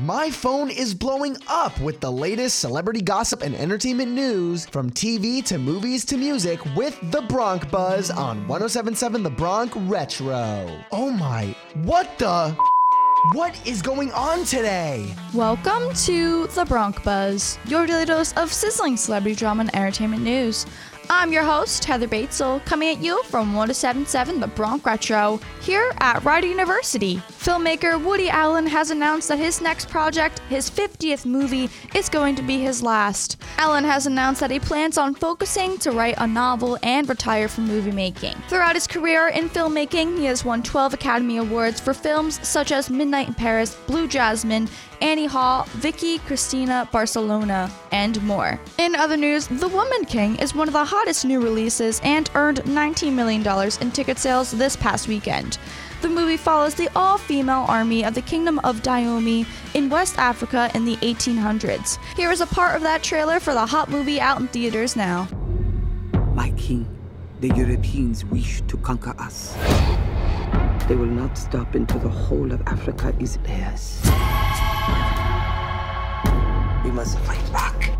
my phone is blowing up with the latest celebrity gossip and entertainment news from TV to movies to music with The Bronc Buzz on 1077 The Bronc Retro. Oh my, what the? What is going on today? Welcome to The Bronc Buzz, your daily dose of sizzling celebrity drama and entertainment news. I'm your host, Heather Batezel, coming at you from 1077 The Bronc Retro, here at Rider University. Filmmaker Woody Allen has announced that his next project, his 50th movie, is going to be his last. Allen has announced that he plans on focusing to write a novel and retire from movie making. Throughout his career in filmmaking, he has won 12 Academy Awards for films such as Midnight in Paris, Blue Jasmine, Annie Hall, Vicky Cristina, Barcelona, and more. In other news, The Woman King is one of the hottest new releases and earned $19 million in ticket sales this past weekend. The movie follows the all female army of the Kingdom of Dahomey in West Africa in the 1800s. Here is a part of that trailer for the hot movie out in theaters now. My king, the Europeans wish to conquer us. They will not stop until the whole of Africa is theirs. We must fight back.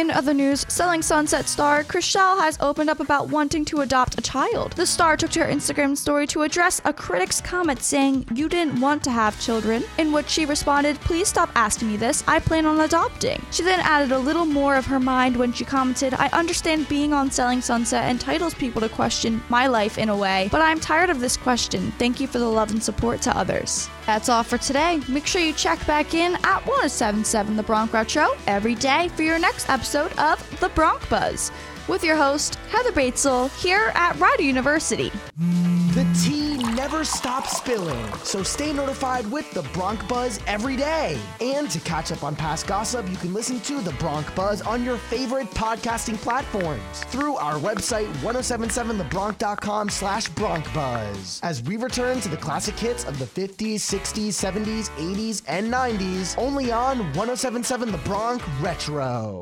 In other news, Selling Sunset star Chrishell has opened up about wanting to adopt a child. The star took to her Instagram story to address a critic's comment saying, You didn't want to have children, in which she responded, Please stop asking me this, I plan on adopting. She then added a little more of her mind when she commented, I understand being on Selling Sunset entitles people to question my life in a way, but I'm tired of this question. Thank you for the love and support to others. That's all for today. Make sure you check back in at 1077 The Bronc Retro every day for your next episode of The Bronc Buzz with your host, Heather Batezel, here at Rider University. The tea never stops spilling, so stay notified with the Bronc Buzz every day. And to catch up on past gossip, you can listen to the Bronc Buzz on your favorite podcasting platforms through our website 1077thebronc.com slash Bronc Buzz. As we return to the classic hits of the 50s, 60s, 70s, 80s, and 90s, only on 1077 The Bronc Retro.